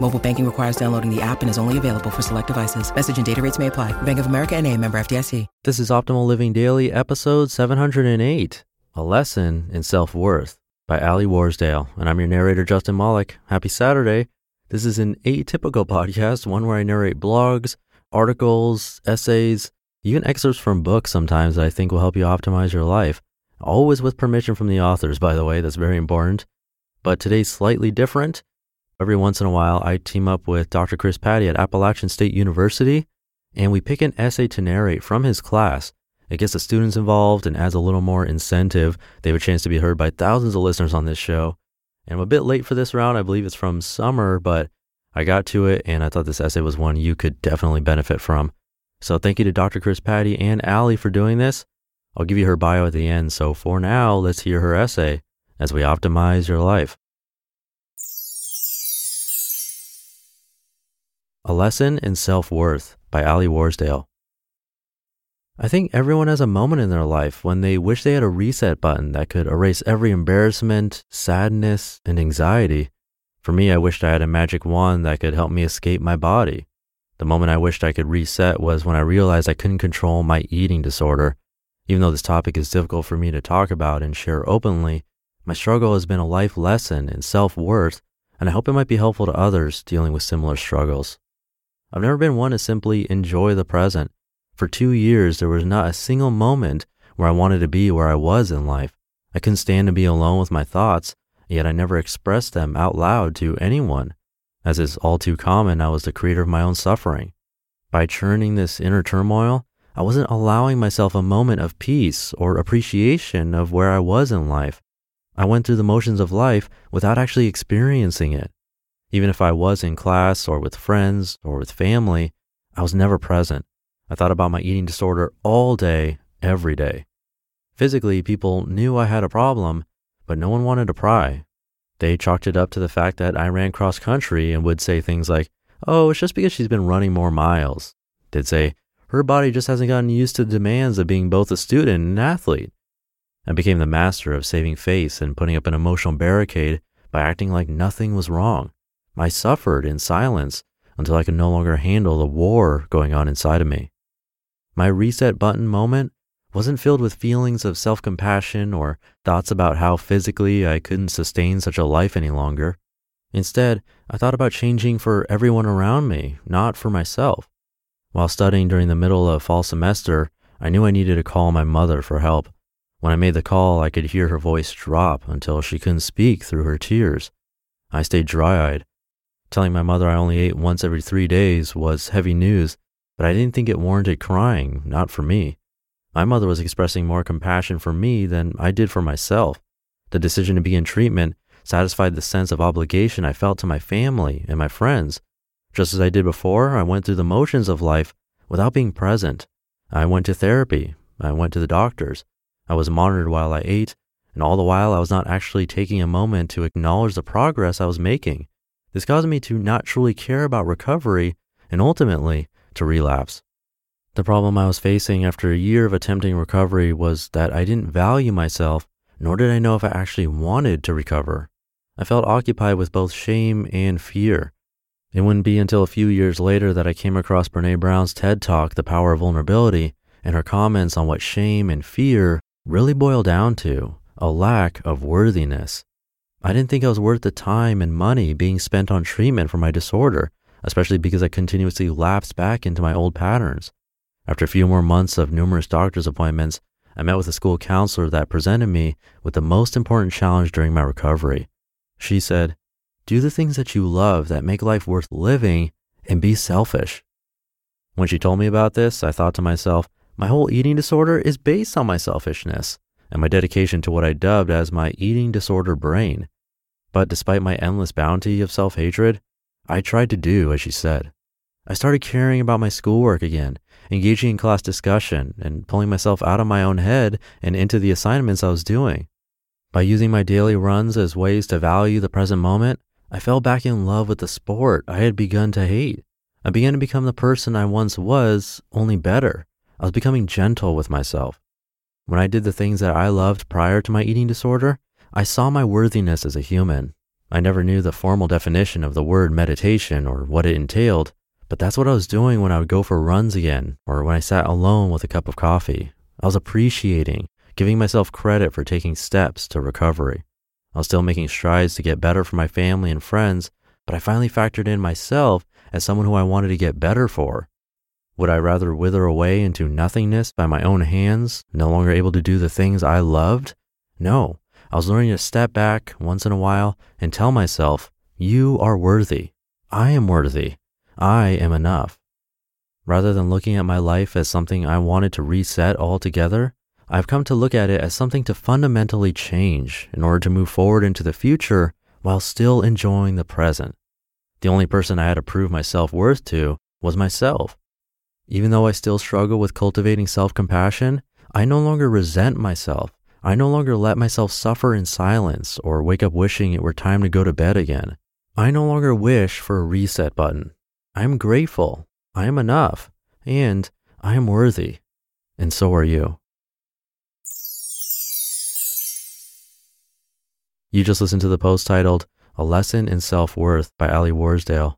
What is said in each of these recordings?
Mobile banking requires downloading the app and is only available for select devices. Message and data rates may apply. Bank of America and a member FDIC. This is Optimal Living Daily, episode 708 A Lesson in Self Worth by Ali Warsdale. And I'm your narrator, Justin Malik. Happy Saturday. This is an atypical podcast, one where I narrate blogs, articles, essays, even excerpts from books sometimes that I think will help you optimize your life. Always with permission from the authors, by the way. That's very important. But today's slightly different. Every once in a while, I team up with Dr. Chris Patty at Appalachian State University, and we pick an essay to narrate from his class. It gets the students involved and adds a little more incentive. They have a chance to be heard by thousands of listeners on this show. And I'm a bit late for this round. I believe it's from summer, but I got to it and I thought this essay was one you could definitely benefit from. So thank you to Dr. Chris Patty and Ali for doing this. I'll give you her bio at the end. So for now, let's hear her essay as we optimize your life. A Lesson in Self Worth by Ali Warsdale. I think everyone has a moment in their life when they wish they had a reset button that could erase every embarrassment, sadness, and anxiety. For me, I wished I had a magic wand that could help me escape my body. The moment I wished I could reset was when I realized I couldn't control my eating disorder. Even though this topic is difficult for me to talk about and share openly, my struggle has been a life lesson in self worth, and I hope it might be helpful to others dealing with similar struggles. I've never been one to simply enjoy the present. For two years, there was not a single moment where I wanted to be where I was in life. I couldn't stand to be alone with my thoughts, yet I never expressed them out loud to anyone. As is all too common, I was the creator of my own suffering. By churning this inner turmoil, I wasn't allowing myself a moment of peace or appreciation of where I was in life. I went through the motions of life without actually experiencing it. Even if I was in class or with friends or with family, I was never present. I thought about my eating disorder all day, every day. Physically, people knew I had a problem, but no one wanted to pry. They chalked it up to the fact that I ran cross country and would say things like, oh, it's just because she's been running more miles. They'd say, her body just hasn't gotten used to the demands of being both a student and an athlete. I became the master of saving face and putting up an emotional barricade by acting like nothing was wrong. I suffered in silence until I could no longer handle the war going on inside of me. My reset button moment wasn't filled with feelings of self compassion or thoughts about how physically I couldn't sustain such a life any longer. Instead, I thought about changing for everyone around me, not for myself. While studying during the middle of fall semester, I knew I needed to call my mother for help. When I made the call, I could hear her voice drop until she couldn't speak through her tears. I stayed dry eyed. Telling my mother I only ate once every three days was heavy news, but I didn't think it warranted crying, not for me. My mother was expressing more compassion for me than I did for myself. The decision to be in treatment satisfied the sense of obligation I felt to my family and my friends. Just as I did before, I went through the motions of life without being present. I went to therapy. I went to the doctors. I was monitored while I ate, and all the while I was not actually taking a moment to acknowledge the progress I was making. This caused me to not truly care about recovery and ultimately to relapse. The problem I was facing after a year of attempting recovery was that I didn't value myself, nor did I know if I actually wanted to recover. I felt occupied with both shame and fear. It wouldn't be until a few years later that I came across Brene Brown's TED Talk, The Power of Vulnerability, and her comments on what shame and fear really boil down to a lack of worthiness. I didn't think I was worth the time and money being spent on treatment for my disorder, especially because I continuously lapsed back into my old patterns. After a few more months of numerous doctor's appointments, I met with a school counselor that presented me with the most important challenge during my recovery. She said, Do the things that you love that make life worth living and be selfish. When she told me about this, I thought to myself, my whole eating disorder is based on my selfishness and my dedication to what I dubbed as my eating disorder brain. But despite my endless bounty of self hatred, I tried to do as she said. I started caring about my schoolwork again, engaging in class discussion, and pulling myself out of my own head and into the assignments I was doing. By using my daily runs as ways to value the present moment, I fell back in love with the sport I had begun to hate. I began to become the person I once was, only better. I was becoming gentle with myself. When I did the things that I loved prior to my eating disorder, I saw my worthiness as a human. I never knew the formal definition of the word meditation or what it entailed, but that's what I was doing when I would go for runs again or when I sat alone with a cup of coffee. I was appreciating, giving myself credit for taking steps to recovery. I was still making strides to get better for my family and friends, but I finally factored in myself as someone who I wanted to get better for. Would I rather wither away into nothingness by my own hands, no longer able to do the things I loved? No, I was learning to step back once in a while and tell myself, You are worthy. I am worthy. I am enough. Rather than looking at my life as something I wanted to reset altogether, I've come to look at it as something to fundamentally change in order to move forward into the future while still enjoying the present. The only person I had to prove my self worth to was myself. Even though I still struggle with cultivating self compassion, I no longer resent myself. I no longer let myself suffer in silence or wake up wishing it were time to go to bed again. I no longer wish for a reset button. I am grateful. I am enough. And I am worthy. And so are you. You just listened to the post titled A Lesson in Self Worth by Ali Warsdale.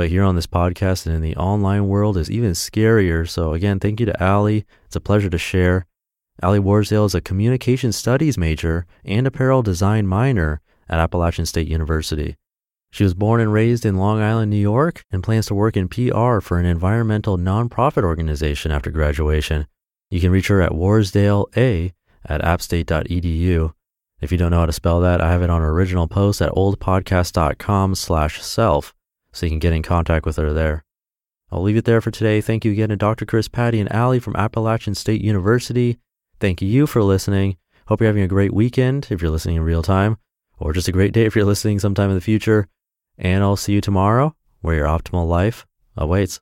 but here on this podcast and in the online world is even scarier. So again, thank you to Ali. It's a pleasure to share. Ali Warsdale is a communication studies major and apparel design minor at Appalachian State University. She was born and raised in Long Island, New York, and plans to work in PR for an environmental nonprofit organization after graduation. You can reach her at warsdalea at appstate.edu. If you don't know how to spell that, I have it on an original post at oldpodcast.com slash self so you can get in contact with her there. I'll leave it there for today. Thank you again to Dr. Chris Patty and Ali from Appalachian State University. Thank you for listening. Hope you're having a great weekend if you're listening in real time, or just a great day if you're listening sometime in the future. And I'll see you tomorrow where your optimal life awaits.